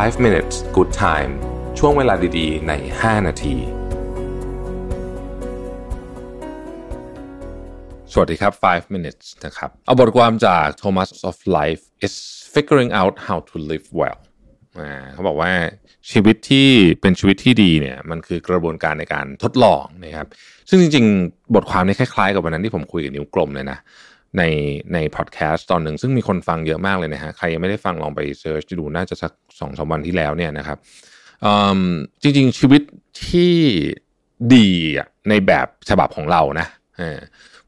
5 minutes good time ช่วงเวลาดีๆ ใน 5 นาที สวัสดีครับ 5 minutes นะครับ เอาบทความจาก Thomas of Life is figuring out how to live well เขาบอกว่าชีวิตที่เป็นชีวิตที่ดีเนี่ยมันคือกระบวนการในการทดลองนะครับ ซึ่งจริง ๆ บทความนี้คล้ายๆ กับวันนั้นที่ผมคุยกับนิ้วกลมเลยนะ ในในพอดแคสต์ตอนหนึ่ง ซึ่งมีคนฟังเยอะมากเลยนะฮะใครยังไม่ได้ฟังลองไปเซิร์ชดูน่าจะสักสองสวันที่แล้วเนี่ยนะครับจริงๆชีวิตที่ดีในแบบฉบับของเรานะ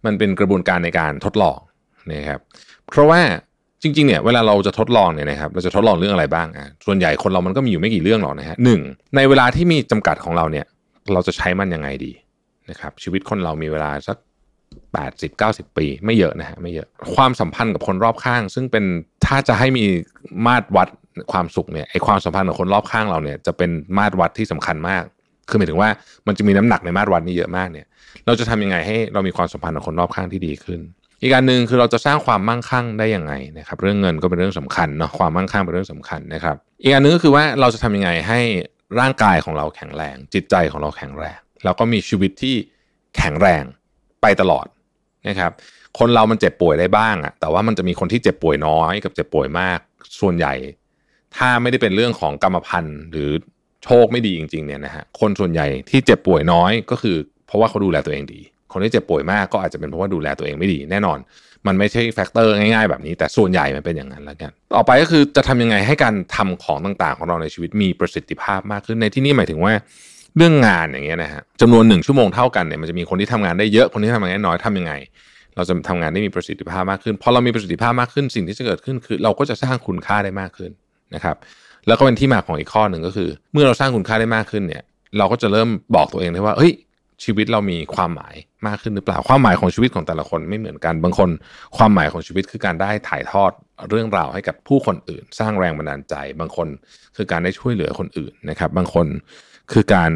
มันเป็นกระบวนการในการทดลองนะครับ เพราะว่าจริงๆเนี่ยเวลาเราจะทดลองเนี่ยนะครับเราจะทดลองเรื่องอะไรบ้างอะส่วนใหญ่คนเรามันก็มีอยู่ไม่กี่เรื่องหรอกนะฮะหนึ่งในเวลาที่มีจำกัดของเราเนี่ย เราจะใช้มันยังไงดีนะครับ ชีวิตคนเรามีเวลาสัก 80 90 ปี ไม่เยอะนะฮะไม่เยอะ ความสัมพันธ์กับคนรอบข้าง ซึ่งเป็นถ้าจะให้มีมาตรวัดความสุขเนี่ยไอความสัมพันธ์กับคนรอบข้างเราเนี่ยจะเป็นมาตรวัดที่สำคัญมาก คือหมายถึงว่ามันจะมีน้ำหนักในมาตรวัดนี้เยอะมากเนี่ยเราจะทำยังไงให้เรามีความสัมพันธ์กับคนรอบข้างที่ดีขึ้น อีกการหนึ่งคือเราจะสร้างความมั่งคั่งได้ยังไงนะครับเรื่องเงินก็เป็นเรื่องสำคัญเนาะความมั่งคั่งเป็นเรื่องสำคัญนะครับอีกอันนึงก็คือว่าเราจะทำยังไงให้ร่างกายของเราแข็งแรง จิตใจของเราแข็งแรง แล้วก็มีชีวิตที่แข็งแรงไปตลอด นะครับคนเรามันเจ็บป่วยได้บ้างอะแต่ว่ามันจะมีคนที่เจ็บป่วยน้อยกับเจ็บป่วยมาก ส่วนใหญ่ ถ้าไม่ได้เป็นเรื่องของกรรมพันธุ์หรือโชคไม่ดีจริงๆเนี่ยนะฮะคนส่วนใหญ่ที่เจ็บป่วยน้อยก็คือ เพราะว่าเขาดูแลตัวเองดี คนที่เจ็บป่วยมากก็อาจจะเป็นเพราะว่าดูแลตัวเองไม่ดีแน่นอน มันไม่ใช่ factor ง่ายๆแบบนี้ แต่ส่วนใหญ่มันเป็นอย่างนั้นแล้วกันต่อไปก็คือจะทำยังไงให้การทำของต่างๆ ของเราในชีวิตมีประสิทธิภาพมากขึ้นในที่นี้หมายถึงว่า เรื่องงานอย่างเงี้ยนะฮะจำนวนหนึ่งชั่วโมงเท่ากันเนี่ยมันจะมีคนที่ทำงานได้เยอะคนที่ทำงานได้น้อยทำยังไง เราจะทำงานได้มีประสิทธิภาพมากขึ้นพอเรามีประสิทธิภาพมากขึ้นสิ่งที่จะเกิดขึ้นคือ เราก็จะสร้างคุณค่าได้มากขึ้นนะครับแล้วก็เป็นที่มาของอีกข้อหนึ่งก็คือ เมื่อเราสร้างคุณค่าได้มากขึ้นเนี่ย เราก็จะเริ่มบอกตัวเองได้ว่าเฮ้ยชีวิตเรามีความหมายมากขึ้นหรือเปล่า ความหมายของชีวิตของแต่ละคนไม่เหมือนกัน บางคนความหมายของชีวิตคือการได้ถ่ายทอดเรื่องราวให้กับผู้คนอื่น สร้างแรงบันดาลใจ บางคนคือการได้ช่วยเหลือคนอื่นนะครับ บางคน คือการ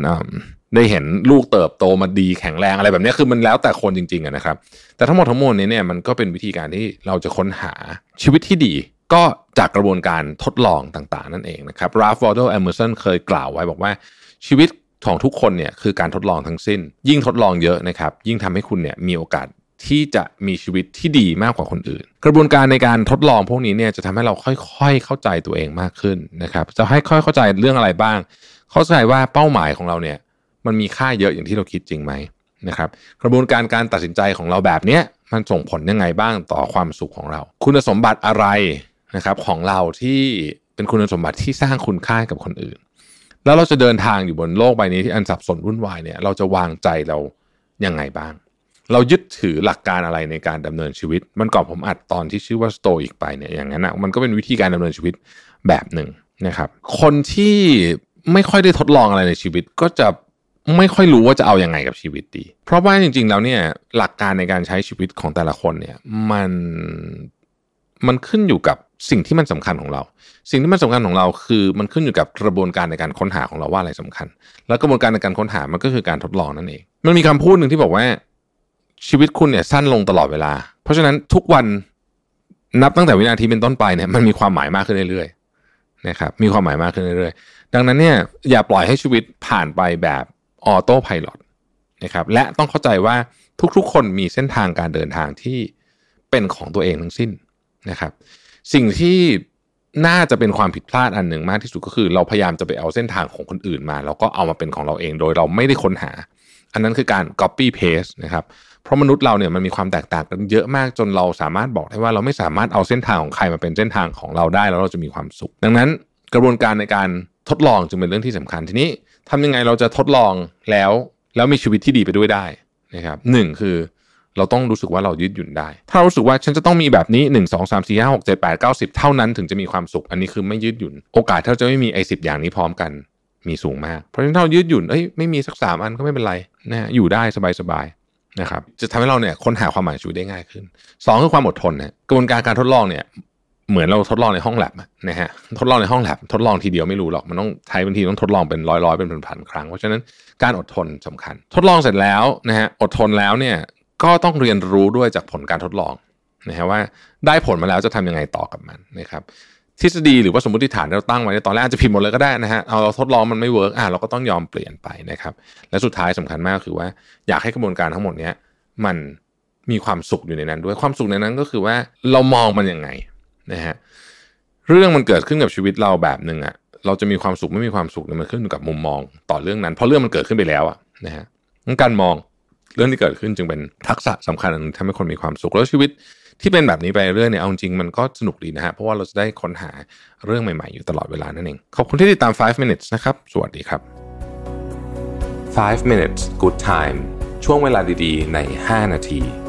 ได้เห็นลูกเติบโตมาดีแข็งแรงอะไรแบบนี้คือมันแล้วแต่คนจริงๆนะครับ แต่ทั้งหมดทั้งมวลนี้เนี่ยมันก็เป็นวิธีการที่เราจะค้นหาชีวิตที่ดี ก็จากกระบวนการทดลองต่างๆ นั่นเองนะครับ Ralph Waldo Emerson เคยกล่าวไว้บอกว่าชีวิตของทุกคนเนี่ยคือการทดลองทั้งสิ้น ยิ่งทดลองเยอะนะครับ ยิ่งทำให้คุณเนี่ยมีโอกาสที่จะมีชีวิตที่ดีมากกว่าคนอื่น กระบวนการในการทดลองพวกนี้เนี่ยจะทำให้เราค่อยๆเข้าใจตัวเองมากขึ้นนะครับ จะให้ค่อยเข้าใจเรื่องอะไรบ้าง เข้าใจว่าเป้าหมายของเราเนี่ย มันมีค่าเยอะอย่างที่เราคิดจริงไหมนะครับกระบวนการการตัดสินใจของเราแบบนี้มันส่งผลยังไงบ้างต่อความสุขของเรา คุณสมบัติอะไรนะครับของเราที่เป็นคุณสมบัติที่สร้างคุณค่ากับคนอื่น แล้วเราจะเดินทางอยู่บนโลกใบนี้ที่อันสับสนวุ่นวายเนี่ยเราจะวางใจเรายังไงบ้าง เรายึดถือหลักการอะไรในการดำเนินชีวิต มันก่อนผมอัดตอนที่ชื่อว่าสโตอีกไปเนี่ยอย่างนั้นนะมันก็เป็นวิธีการดำเนินชีวิตแบบหนึ่งนะครับ คนที่ ไม่ค่อยได้ทดลองอะไรในชีวิต ก็จะไม่ค่อยรู้ว่าจะเอาอยัางไงกับชีวิตดี เพราะว่าจริง ๆ แล้วเนี่ยหลักการในการใช้ชีวิตของแต่ละคนเนี่ยมันมันขึ้นอยู่กับสิ่งที่มันสำคัญของเรา สิ่งที่มันสำคัญของเราคือมันขึ้นอยู่กับกระบวนการในการค้นหาของเราว่าอะไรสำคัญ แล้วกระบวนการในการค้นหามันก็คือการทดลองนั่นเอง มันมีคำพูดหนึ่งที่บอกว่าชีวิตคุณเนี่ยสั้นลงตลอดเวลา เพราะฉะนั้นทุกวันนับตั้งแต่วินาทีเป็นต้นไปเนี่ยมันมีความหมายมากขึ้นเรื่อยๆนะครับมีความหมายมากขึ้นเรื่อยๆ ดังนั้นเนี่ยอย่าปล่อยให้ชีวิตผ่านไปแบบออโต้พายロนะครับและต้องเข้าใจว่าทุกๆ คนมีเส้นทางการเดินทางที่เป็นของตัวเองทั้งสิ้นนะครับ สิ่งที่น่าจะเป็นความผิดพลาดอันหนึ่งมากที่สุดก็คือ เราพยายามจะไปเอาเส้นทางของคนอื่นมา แล้วก็เอามาเป็นของเราเองโดยเราไม่ได้ค้นหา อันนั้นคือการ copy paste นะครับเพราะมนุษย์เราเนี่ยมันมีความแตกต่างกันเยอะมากจนเราสามารถบอกได้ว่าเราไม่สามารถเอาเส้นทางของใครมาเป็นเส้นทางของเราได้แล้วเราจะมีความสุข ดังนั้นกระบวนการในการ ทดลองจึงเป็นเรื่องที่สำคัญทีนี้ทำยังไงเราจะทดลองแล้วแล้วมีชีวิตที่ดีไปด้วยได้นะครับหนึ่งคือเราต้องรู้สึกว่าเรายืดหยุ่นได้ ถ้ารู้สึกว่าฉันจะต้องมีแบบนี้ 1 2 3 4 5 6 7 8 9 10 เท่านั้นถึงจะมีความสุข อันนี้คือไม่ยืดหยุ่น โอกาสที่เราจะไม่มีไอ้สิอย่างนี้พร้อมกันมีสูงมาก เพราะฉะนั้นถ้าเรายืดหยุ่นเอ้ยไม่มีสักสามอันก็ไม่เป็นไรนะอยู่ได้สบายๆนะครับจะทำให้เราเนี่ยค้นหาความหมายชีวิตได้ง่ายขึ้น 2 คือความอดทนนะกระบวนการการทดลองเนี่ย เหมือนเราทดลองในห้องแลบนะฮะทดลองในห้องแลบทดลองทีเดียวไม่รู้หรอกมันต้องใช้บางทีต้องทดลองเป็นร้อยร้อยเป็นพันๆครั้ง เพราะฉะนั้นการอดทนสำคัญ ทดลองเสร็จแล้วนะฮะอดทนแล้วเนี่ยก็ต้องเรียนรู้ด้วยจากผลการทดลองนะฮะว่าได้ผลมาแล้วจะทำยังไงต่อกับมันนะครับทฤษฎีหรือว่าสมมติฐานที่เราตั้งไว้ในตอนแรกอาจจะผิดหมดเลยก็ได้นะฮะเอาเราทดลองมันไม่เวิร์กอะเราก็ต้องยอมเปลี่ยนไปนะครับ และสุดท้ายสำคัญมากคือว่าอยากให้กระบวนการทั้งหมดเนี้ยมันมีความสุขอยู่ในนั้นด้วยความสุขในนั้นก็คือว่าเรามองมันยังไง นะฮะเรื่องมันเกิดขึ้นกับชีวิตเราแบบหนึ่งอะเราจะมีความสุขไม่มีความสุขเนี่ยมันขึ้นกับมุมมองต่อเรื่องนั้น เพราะเรื่องมันเกิดขึ้นไปแล้วอะนะฮะการมองเรื่องที่เกิดขึ้นจึงเป็นทักษะสำคัญอันนึงทำให้คนมีความสุขแล้วชีวิตที่เป็นแบบนี้ไปเรื่อยเนี่ยเอาจริงมันก็สนุกดีนะฮะเพราะว่าเราจะได้ค้นหาเรื่องใหม่ๆ อยู่ตลอดเวลานั่นเองขอบคุณที่ติดตาม 5 minutes นะครับสวัสดีครับ 5 minutes good time ช่วงเวลาดีๆ ใน 5 นาที